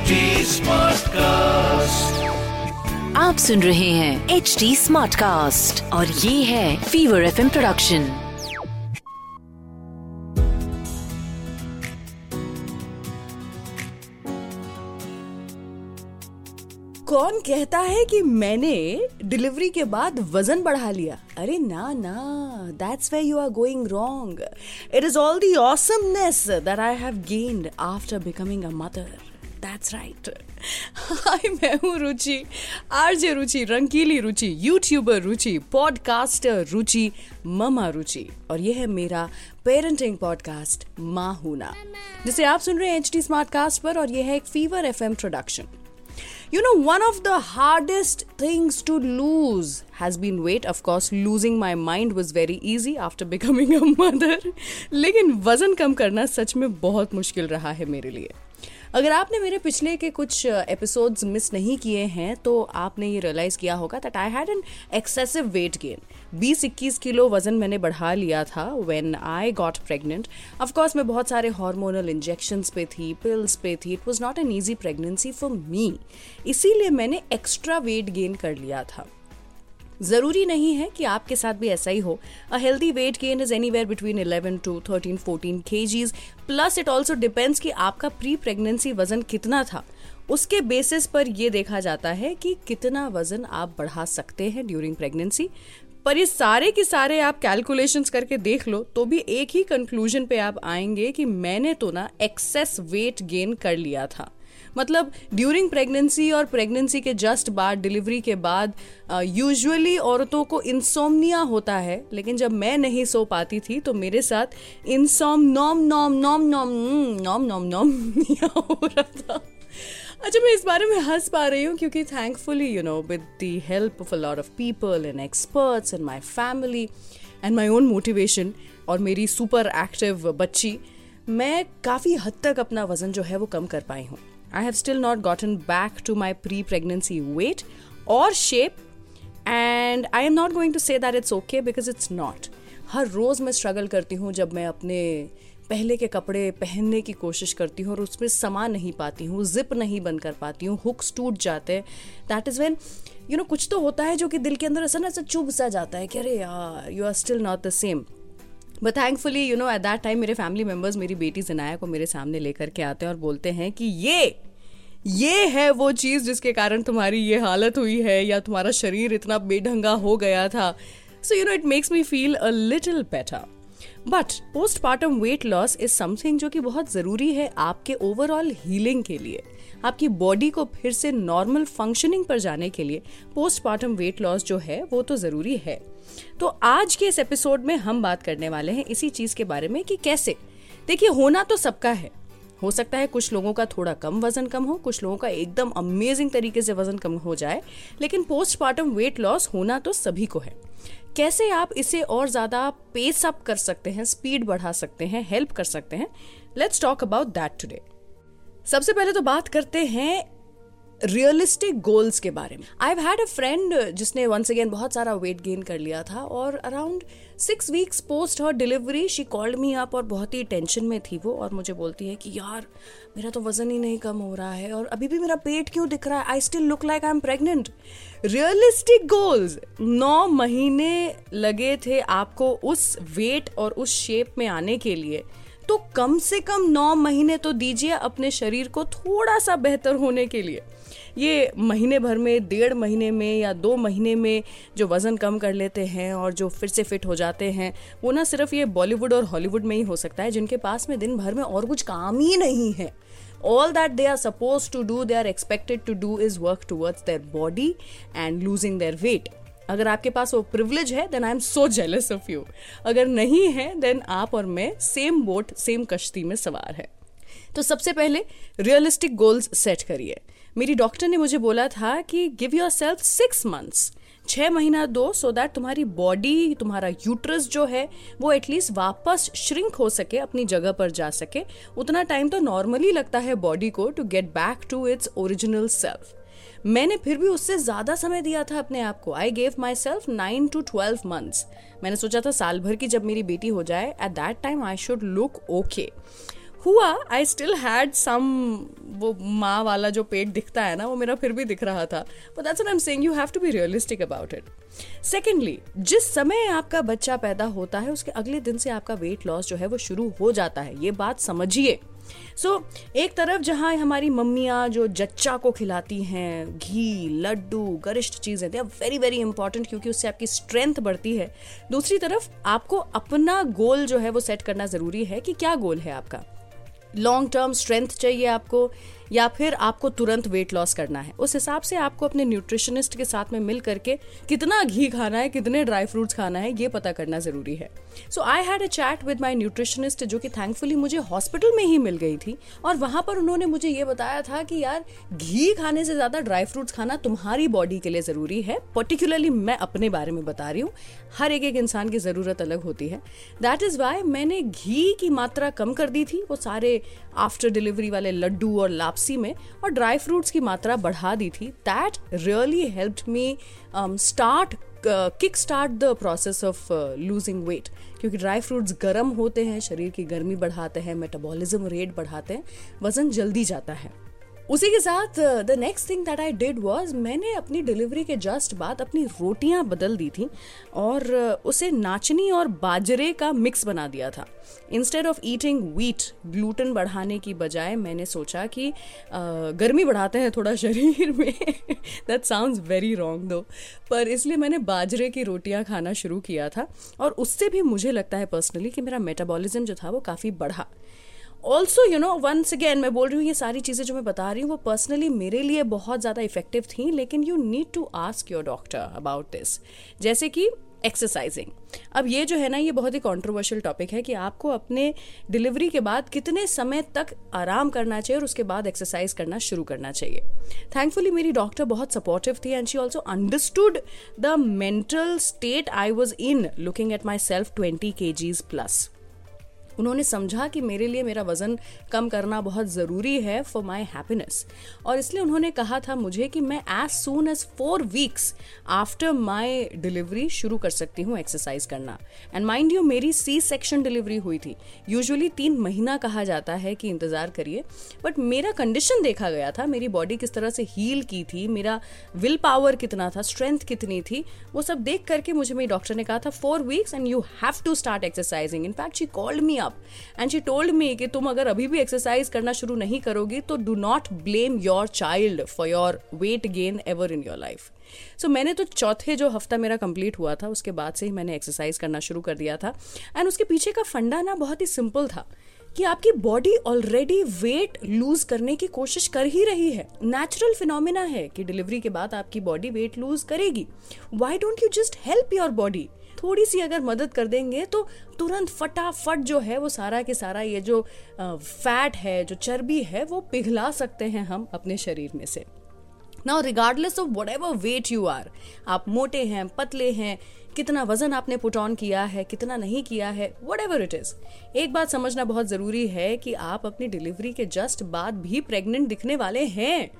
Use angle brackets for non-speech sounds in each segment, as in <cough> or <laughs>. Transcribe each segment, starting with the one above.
HD Smartcast. आप सुन रहे हैं एच डी स्मार्ट कास्ट और ये है फीवर एफ़ प्रोडक्शन कौन कहता है कि मैंने डिलीवरी के बाद वज़न बढ़ा लिया? अरे ना ना that's way you are going wrong it is all the awesomeness that I have gained after becoming a mother that's right hi मैं हूँ Ruchi. RJ Ruchi Rangili Ruchi YouTuber Ruchi podcaster Ruchi mama Ruchi. और ये है मेरा parenting podcast माँ हूना जिसे आप सुन रहे हैं एच डी स्मार्ट कास्ट पर और ये है एक fever F M production You know, one of the hardest things to lose has been weight. Of course, losing my mind was very easy after becoming a mother. <laughs> लेकिन वज़न कम करना सच में बहुत मुश्किल रहा है मेरे लिए। अगर आपने मेरे पिछले के कुछ एपिसोड्स मिस नहीं किए हैं तो आपने ये रियलाइज़ किया होगा that I had an excessive weight gain 20-21 kilo वज़न मैंने बढ़ा लिया था when I got pregnant of course मैं बहुत सारे हार्मोनल इंजेक्शंस पे थी पिल्स पे थी. It was not an easy pregnancy for me इसीलिए मैंने एक्स्ट्रा वेट गेन कर लिया था। ज़रूरी नहीं है कि आपके साथ भी ऐसा ही हो। A healthy weight gain is anywhere between 11 to 13 14 K Gs plus it also depends कि आपका प्री प्रेगनेंसी वज़न कितना था। उसके बेसिस पर यह देखा जाता है कि कितना वज़न आप बढ़ा सकते हैं ड्यूरिंग प्रेगनेंसी पर ये सारे के सारे आप कैलकुलेशंस करके देख लो तो भी एक ही कंक्लूजन पे आप आएँगे कि मैंने तो ना एक्सेस वेट गेन कर लिया था। मतलब ड्यूरिंग प्रेगनेंसी और प्रेगनेंसी के जस्ट बाद डिलीवरी के बाद यूजुअली औरतों को इंसोमनिया होता है, लेकिन जब मैं नहीं सो पाती थी तो मेरे साथ इंसोम नॉम नॉम नॉम नॉम नॉम नॉम नॉम हो रहा था। अच्छा मैं इस बारे में हंस पा रही हूँ, क्योंकि thankfully you know with the help of a lot of people and experts and my family and my own motivation और मेरी सुपर एक्टिव बच्ची, मैं काफ़ी हद तक अपना वज़न जो है वो कम कर पाई हूँ। I have still not gotten back to my pre pregnancy weight or shape, and I am not going to say that it's okay because it's not. हर रोज़ मैं स्ट्रगल करती हूँ जब मैं अपने पहले के कपड़े पहनने की कोशिश करती हूँ और उसमें समा नहीं पाती हूँ जिप नहीं बंद कर पाती हूँ हुक्स टूट जाते हैं that is when you know कुछ तो होता है जो कि दिल के अंदर ऐसा ना ऐसा चुभ सा जाता है कि अरे यार you are still not the same but thankfully you know at that time मेरे फैमिली मेंबर्स मेरी बेटी जनाया को मेरे सामने लेकर के आते हैं और बोलते हैं कि ये ये है वो चीज़ जिसके कारण तुम्हारी ये हालत हुई है या तुम्हारा शरीर इतना बेढंगा हो गया था। So you know it makes me feel a little better but postpartum weight loss is something जो कि बहुत ज़रूरी है आपके ओवरऑल हीलिंग के लिए। आपकी बॉडी को फिर से नॉर्मल फंक्शनिंग पर जाने के लिए पोस्टमार्टम वेट लॉस जो है, वो तो ज़रूरी है। तो आज के इस एपिसोड में हम बात करने वाले हैं इसी चीज़ के बारे में कि कैसे? देखिए, होना तो सबका है। हो सकता है कुछ लोगों का थोड़ा कम वज़न कम हो, कुछ लोगों का एकदम अमेजिंग तरीके से वज़न कम हो जाए, लेकिन पोस्टमार्टम वेट लॉस होना तो सभी को है। कैसे आप इसे और ज़्यादा पेस अप कर सकते हैं स्पीड बढ़ा सकते हैं हेल्प कर सकते हैं? Let's talk about that today सबसे पहले तो बात करते हैं रियलिस्टिक गोल्स के बारे में। आई हैड अ फ्रेंड जिसने वंस अगेन बहुत सारा वेट गेन कर लिया था और around six weeks post her delivery she called me up और बहुत ही टेंशन में थी वो और मुझे बोलती है कि, यार, मेरा तो वज़न ही नहीं कम हो रहा है और अभी भी मेरा पेट क्यों दिख रहा है? I still look like I am pregnant realistic goals नौ महीने लगे थे आपको उस वेट और उस शेप में आने के लिए। तो कम से कम नौ महीने तो दीजिए अपने शरीर को थोड़ा सा बेहतर होने के लिए। ये महीने भर में, डेढ़ महीने में या दो महीने में जो वज़न कम कर लेते हैं और जो फिर से फिट हो जाते हैं, वो ना सिर्फ़ ये बॉलीवुड और हॉलीवुड में ही हो सकता है, जिनके पास में दिन भर में और कुछ काम ही नहीं है। All that they are supposed to do, they are expected to do is work towards their body and losing their weight अगर आपके पास वो प्रिवलेज है then I am so jealous of you अगर नहीं है देन आप और मैं सेम बोट सेम कश्ती में सवार है. तो सबसे पहले रियलिस्टिक गोल्स सेट करिए. मेरी डॉक्टर ने मुझे बोला था कि give yourself six months छह महीना दो सो दैट तुम्हारी बॉडी तुम्हारा यूट्रस जो है, वो एटलीस्ट वापस श्रिंक हो सके, अपनी जगह पर जा सके. उतना टाइम तो नॉर्मली लगता है बॉडी को to get back to its original self मैंने फिर भी उससे ज़्यादा समय दिया था अपने आप को। I gave myself nine to twelve months मैंने सोचा था साल भर की जब मेरी बेटी हो जाए at that time I should look okay हुआ आई स्टिल हैड सम वो माँ वाला जो पेट दिखता है ना, वो मेरा फिर भी दिख रहा था। But that's I am saying you have to be realistic about it secondly जिस समय आपका बच्चा पैदा होता है, उसके अगले दिन से आपका वेट लॉस जो है, वो शुरू हो जाता है। ये बात समझिए। सो so, एक तरफ़ जहाँ हमारी मम्मियाँ जो जच्चा को खिलाती हैं घी लड्डू गरिष्ठ चीज़ें they are very very important क्योंकि उससे आपकी स्ट्रेंथ बढ़ती है। दूसरी तरफ़ आपको अपना गोल जो है वो सेट करना ज़रूरी है कि क्या गोल है आपका? लॉन्ग टर्म स्ट्रेंथ चाहिए आपको या फिर आपको तुरंत वेट लॉस करना है। उस हिसाब से आपको अपने न्यूट्रिशनिस्ट के साथ में मिल करके कितना घी खाना है, कितने ड्राई फ्रूट्स खाना है, ये पता करना ज़रूरी है। So I had a chat with my nutritionist जो कि थैंकफुली मुझे हॉस्पिटल में ही मिल गई थी और वहाँ पर उन्होंने मुझे ये बताया था कि यार, घी खाने से ज़्यादा ड्राई फ्रूट्स खाना तुम्हारी बॉडी के लिए ज़रूरी है। पर्टिकुलरली मैं अपने बारे में बता रही हूँ। हर एक एक इंसान की ज़रूरत अलग होती है। दैट इज़ वाई मैंने घी की मात्रा कम कर दी थी। वो सारे आफ्टर डिलीवरी वाले लड्डू और लापसी में और ड्राई फ्रूट्स की मात्रा बढ़ा दी थी। That really helped me start kick start the process of losing weight क्योंकि ड्राई फ्रूट्स गर्म होते हैं, शरीर की गर्मी बढ़ाते हैं मेटाबॉलिज्म रेट बढ़ाते हैं, वज़न जल्दी जाता है। उसी के साथ the next thing that I did was मैंने अपनी डिलीवरी के जस्ट बाद अपनी रोटियाँ बदल दी थी और uh, उसे नाचनी और बाजरे का मिक्स बना दिया था। Instead of eating wheat gluten बढ़ाने की बजाय मैंने सोचा कि uh, गर्मी बढ़ाते हैं थोड़ा शरीर में। दैट साउंड्स वेरी रॉन्ग दो पर इसलिए मैंने बाजरे की रोटियाँ खाना शुरू किया था और उससे भी मुझे लगता है पर्सनली कि मेरा मेटाबॉलिज्म जो था वो काफ़ी बढ़ा। Also you know once again मैं बोल रही हूँ, ये सारी चीज़ें जो मैं बता रही हूँ, वो पर्सनली मेरे लिए बहुत ज़्यादा इफ़ेक्टिव थी, लेकिन you need to ask your doctor about this जैसे कि एक्सरसाइजिंग अब ये जो है ना, ये बहुत ही कॉन्ट्रोवर्शियल टॉपिक है कि आपको अपने डिलीवरी के बाद कितने समय तक आराम करना चाहिए और उसके बाद एक्सरसाइज करना शुरू करना चाहिए। थैंकफुली मेरी डॉक्टर बहुत सपोर्टिव थी and she also understood the mental state I was in looking at myself twenty K Gs plus उन्होंने समझा कि मेरे लिए मेरा वज़न कम करना बहुत ज़रूरी है फॉर माई हैप्पीनेस और इसलिए उन्होंने कहा था मुझे कि मैं as soon as four weeks after my delivery शुरू कर सकती हूँ एक्सरसाइज करना। एंड माइंड यू मेरी सी सेक्शन डिलीवरी हुई थी। यूजुअली तीन महीना कहा जाता है कि इंतज़ार करिए। बट मेरा कंडीशन देखा गया था, मेरी बॉडी किस तरह से हील की थी, मेरा विल पावर कितना था स्ट्रेंथ कितनी थी, वो सब देख करके मुझे मेरी डॉक्टर ने कहा था four weeks and you have to start exercising in fact she called me up and she told me कि तुम अगर अभी भी एक्सरसाइज करना शुरू नहीं करोगी तो do not blame your child for your weight gain ever in your life so मैंने तो चौथे जो हफ़्ता मेरा कंप्लीट हुआ था, उसके बाद से ही मैंने एक्सरसाइज करना शुरू कर दिया था। एंड उसके पीछे का फंडा ना बहुत ही सिंपल था कि आपकी बॉडी ऑलरेडी वेट लूज करने की कोशिश कर ही रही है। नेचुरल फिनोमिना है कि डिलीवरी के बाद आपकी बॉडी वेट लूज करेगी। Why don't you just help your body थोड़ी सी अगर मदद कर देंगे तो तुरंत फटाफट जो है वो सारा के सारा ये जो फैट है, जो चर्बी है, वो पिघला सकते हैं हम अपने शरीर में से। Now regardless of whatever weight you are आप मोटे हैं, पतले हैं, कितना वज़न आपने पुट ऑन किया है, कितना नहीं किया है वट एवर इट इज़ एक बात समझना बहुत ज़रूरी है कि आप अपनी डिलीवरी के जस्ट बाद भी प्रेग्नेंट दिखने वाले हैं।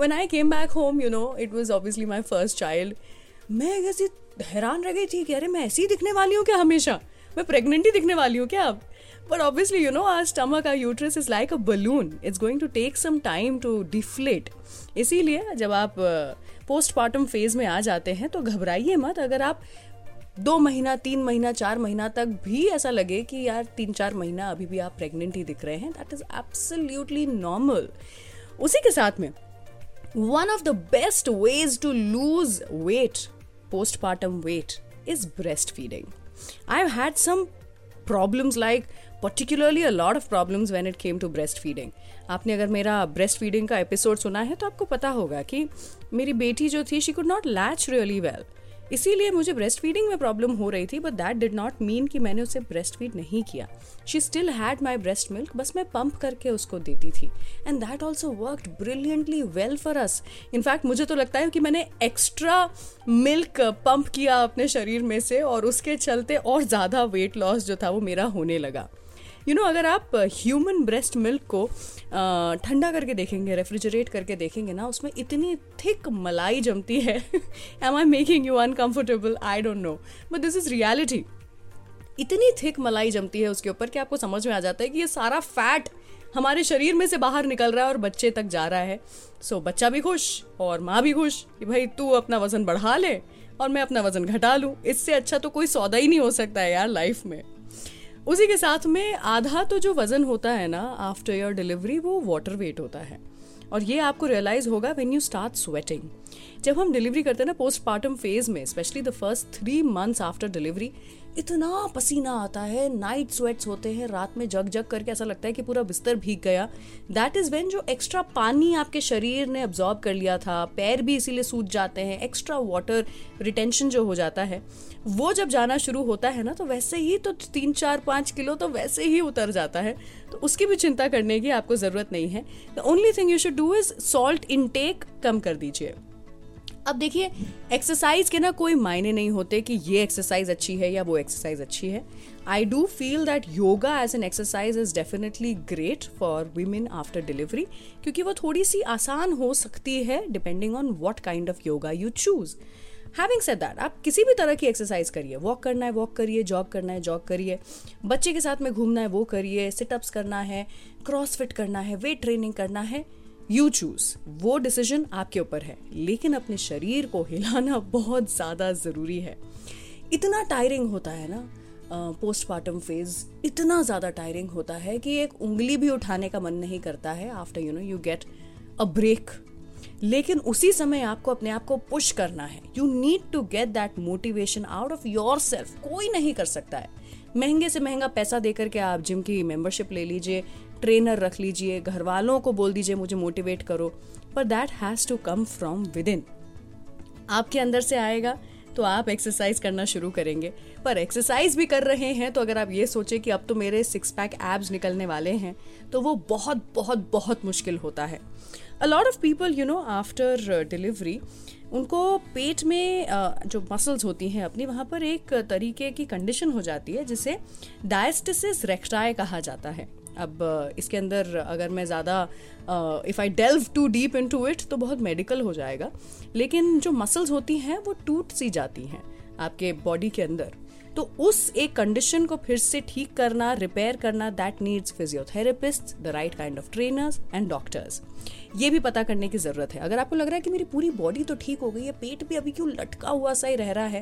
When I came back home you know it was obviously my first child मैं ऐसी हैरान रह गई थी कि अरे, मैं ऐसी ही दिखने वाली हूँ क्या हमेशा? मैं प्रेग्नेंट ही दिखने वाली हूँ क्या अब? But obviously you know our stomach or uterus is like a balloon it's going to take some time to deflate इसीलिए जब आप पोस्टमार्टम फ़ेज़ में आ जाते हैं तो घबराइए मत। अगर आप दो महीना, तीन महीना, चार महीना तक भी ऐसा लगे कि यार, तीन चार महीना अभी भी आप प्रेग्नेंट ही दिख रहे हैं दैट इज़ एब्सोल्यूटली नॉर्मल उसी के साथ में one of the best ways to lose weight postpartum weight is breastfeeding. I've had some problems like particularly a lot of problems when it came to breastfeeding. आपने अगर मेरा breast feeding का episode सुना है तो आपको पता होगा कि मेरी बेटी जो थी she could not latch really well इसीलिए मुझे ब्रेस्ट फीडिंग में प्रॉब्लम हो रही थी but that did not mean कि मैंने उसे ब्रेस्ट फ़ीड नहीं किया। She still had my breast milk बस मैं पंप करके उसको देती थी। And that also work brilliantly well for us in fact मुझे तो लगता है कि मैंने एक्स्ट्रा मिल्क पंप किया अपने शरीर में से, और उसके चलते और ज़्यादा वेट लॉस जो था वो मेरा होने लगा। यू you नो know, अगर आप ह्यूमन ब्रेस्ट मिल्क को ठंडा करके देखेंगे रेफ्रिजरेट करके देखेंगे ना उसमें इतनी थिक मलाई जमती है। Am I making you uncomfortable I don't know but this is reality इतनी थिक मलाई जमती है उसके ऊपर कि आपको समझ में आ जाता है कि ये सारा फैट हमारे शरीर में से बाहर निकल रहा है और बच्चे तक जा रहा है। सो so, बच्चा भी खुश और माँ भी खुश कि भाई तू अपना वज़न बढ़ा ले और मैं अपना वज़न घटा लूँ। इससे अच्छा तो कोई सौदा ही नहीं हो सकता है यार लाइफ में। उसी के साथ में आधा तो जो वज़न होता है ना आफ्टर योर डिलीवरी वो वाटर वेट होता है। और ये आपको रियलाइज़ होगा वेन यू स्टार्ट स्वेटिंग जब हम डिलीवरी करते हैं ना पोस्टमार्टम फ़ेज़ में specially the first three months after delivery इतना पसीना आता है नाइट स्वेट्स होते हैं, रात में जग जग करके ऐसा लगता है कि पूरा बिस्तर भीग गया। दैट इज़ वेन जो एक्स्ट्रा पानी आपके शरीर ने अब्जॉर्ब कर लिया था, पैर भी इसीलिए सूज जाते हैं एक्स्ट्रा वाटर रिटेंशन जो हो जाता है, वो जब जाना शुरू होता है ना तो वैसे ही तो तीन, चार, पाँच किलो तो वैसे ही उतर जाता है। तो उसकी भी चिंता करने की आपको ज़रूरत नहीं है। The only thing you should do is salt intake कम कर दीजिए। अब देखिए एक्सरसाइज के ना कोई मायने नहीं होते कि ये एक्सरसाइज अच्छी है या वो एक्सरसाइज अच्छी है। I do feel that yoga as an exercise is definitely great for women after delivery क्योंकि वो थोड़ी सी आसान हो सकती है depending on what kind of yoga you choose having said that आप किसी भी तरह की एक्सरसाइज करिए। वॉक करना है वॉक करिए जॉग करना है जॉग करिए। बच्चे के साथ में घूमना है, वो करिए। सिटअप्स करना है क्रॉस फिट करना है वेट ट्रेनिंग करना है। यू चूज़ वो डिसीज़न आपके ऊपर है। लेकिन अपने शरीर को हिलाना बहुत ज़्यादा ज़रूरी है। इतना टायरिंग होता है ना पोस्टमार्टम फ़ेज़ इतना ज़्यादा टायरिंग होता है कि एक उंगली भी उठाने का मन नहीं करता है। After you know you get a break लेकिन उसी समय आपको अपने आप को पुश करना है। You need to get that motivation out of yourself कोई नहीं कर सकता है। महँगे से महँगा पैसा देकर के आप जिम की मेंबरशिप ले लीजिए ट्रेनर रख लीजिए घर वालों को बोल दीजिए मुझे मोटिवेट करो। पर that has to come from within आपके अंदर से आएगा तो आप एक्सरसाइज करना शुरू करेंगे। पर एक्सरसाइज भी कर रहे हैं तो अगर आप ये सोचें कि अब तो मेरे सिक्स पैक एब्स निकलने वाले हैं तो वो बहुत बहुत बहुत मुश्किल होता है। A lot of people you know after delivery उनको पेट में uh, जो मसल्स होती हैं अपनी वहाँ पर एक तरीके की कंडीशन हो जाती है जिसे डायस्टिसिस रेक्टाए कहा जाता है। अब इसके अंदर अगर मैं ज़्यादा if I delve too deep into it तो बहुत मेडिकल हो जाएगा। लेकिन जो मसल्स होती हैं, वो टूट सी जाती हैं आपके बॉडी के अंदर। तो उस एक कंडीशन को फिर से ठीक करना रिपेयर करना that needs physiotherapist the right kind of trainers and doctors ये भी पता करने की ज़रूरत है। अगर आपको लग रहा है कि मेरी पूरी बॉडी तो ठीक हो गई है, पेट भी अभी क्यों लटका हुआ सा ही रह रहा है?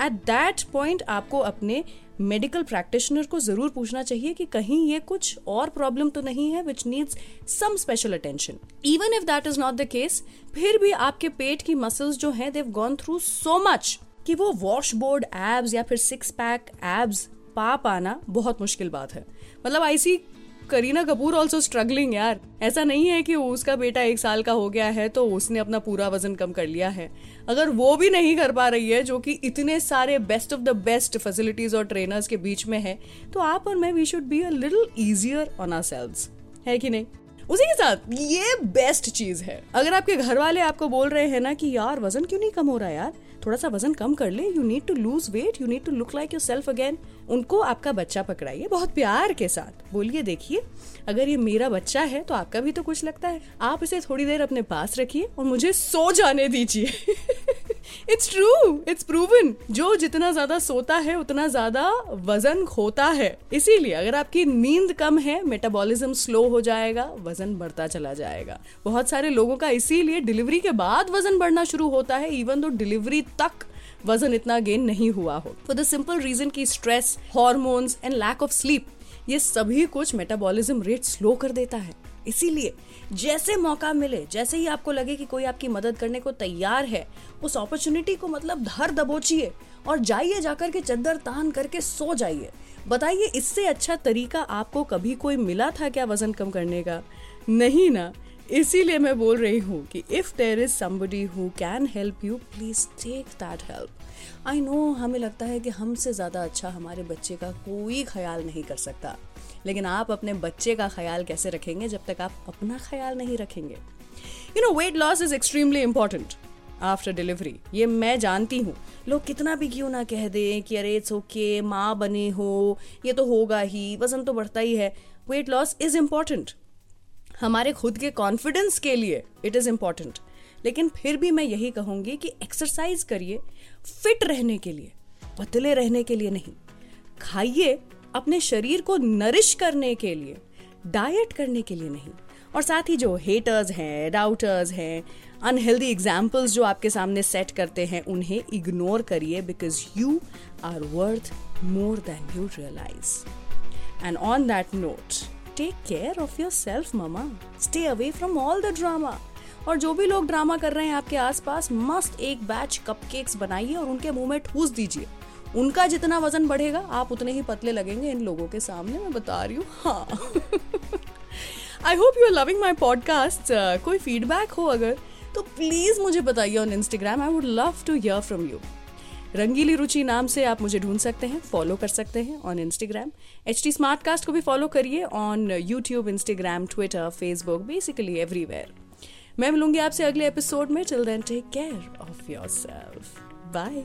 एट दैट पॉइंट आपको अपने मेडिकल प्रैक्टिशनर को ज़रूर पूछना चाहिए कि कहीं ये कुछ और प्रॉब्लम तो नहीं है which needs some special attention even if that is not the case फिर भी आपके पेट की मसल्स जो हैं they've gone through so much कि वो वॉशबोर्ड एब्स या फिर सिक्स पैक एब्स पा पाना बहुत मुश्किल बात है। मतलब I see Kareena Kapoor also struggling यार। ऐसा नहीं है कि उसका बेटा एक साल का हो गया है तो उसने अपना पूरा वज़न कम कर लिया है। अगर वो भी नहीं कर पा रही है, जो कि इतने सारे best of the best facilities और ट्रेनर्स के बीच में है तो आप और मैं we should be a little easier on ourselves है कि नहीं? उसी के साथ, ये बेस्ट चीज़ है। अगर आपके घर वाले आपको बोल रहे हैं ना कि, यार, वज़न क्यों नहीं कम हो रहा यार? थोड़ा सा वज़न कम कर ले। You need to lose weight you need to look like yourself again उनको आपका बच्चा पकड़ाइए, बहुत प्यार के साथ। बोलिए, देखिए, अगर ये मेरा बच्चा है तो आपका भी तो कुछ लगता है। आप इसे थोड़ी देर अपने पास रखिए और मुझे सो जाने दीजिए। <laughs> इट्स ट्रू इट्स प्रूवन जो जितना ज़्यादा सोता है, उतना ज़्यादा वज़न खोता है। इसीलिए अगर आपकी नींद कम है मेटाबॉलिज्म स्लो हो जाएगा, वज़न बढ़ता चला जाएगा। बहुत सारे लोगों का इसीलिए डिलीवरी के बाद वज़न बढ़ना शुरू होता है इवन दो डिलीवरी तक वज़न इतना गेन नहीं हुआ हो। फॉर द सिंपल रीजन की stress hormones and lack of sleep ये सभी कुछ मेटाबॉलिज्म रेट स्लो कर देता है। इसीलिए जैसे मौका मिले, जैसे ही आपको लगे कि कोई आपकी मदद करने को तैयार है, उस अपॉर्चुनिटी को मतलब धर दबोचिए और जाइए जाकर के चद्दर तान करके सो जाइए। बताइए, इससे अच्छा तरीका आपको कभी कोई मिला था क्या वज़न कम करने का? नहीं ना। इसीलिए मैं बोल रही हूँ कि if there is somebody who can help you please take that help I know हमें लगता है कि हमसे ज़्यादा अच्छा हमारे बच्चे का कोई ख्याल नहीं कर सकता। लेकिन आप अपने बच्चे का ख्याल कैसे रखेंगे जब तक आप अपना ख्याल नहीं रखेंगे? You know weight loss is extremely important after delivery ये मैं जानती हूँ। लोग कितना भी क्यों ना कह दें कि अरे इट्स ओके माँ बने हो, ये तो होगा ही, वज़न तो बढ़ता ही है। वेट लॉस इज़ इंपॉर्टेंट हमारे खुद के कॉन्फिडेंस के लिए इट इज़ इंपॉर्टेंट लेकिन फिर भी मैं यही कहूँगी कि एक्सरसाइज करिए फिट रहने के लिए, पतले रहने के लिए नहीं। खाइए अपने शरीर को नरिश करने के लिए डाइट करने के लिए नहीं। और साथ ही जो हेटर्स हैं डाउटर्स हैं अनहेल्दी एग्जाम्पल्स जो आपके सामने सेट करते हैं, उन्हें इग्नोर करिए because you are worth more than you realise and on that note take care of yourself mama stay away from all the drama और जो भी लोग ड्रामा कर रहे हैं, आपके आसपास मस्त एक बैच कपकेक्स बनाइए और उनके मुँह में ठूस दीजिए। उनका जितना वज़न बढ़ेगा, आप उतने ही पतले लगेंगे इन लोगों के सामने, मैं बता रही हूँ। हाँ। I hope you are loving my podcast कोई फीडबैक हो अगर तो प्लीज़ मुझे बताइए on Instagram I would love to hear from you Rangili Ruchi नाम से आप मुझे ढूंढ सकते हैं फॉलो कर सकते हैं on Instagram H T Smartcast को भी फॉलो करिए on YouTube Instagram Twitter Facebook basically everywhere मैं मिलूँगी आपसे अगले एपिसोड में. Till then take care of yourself bye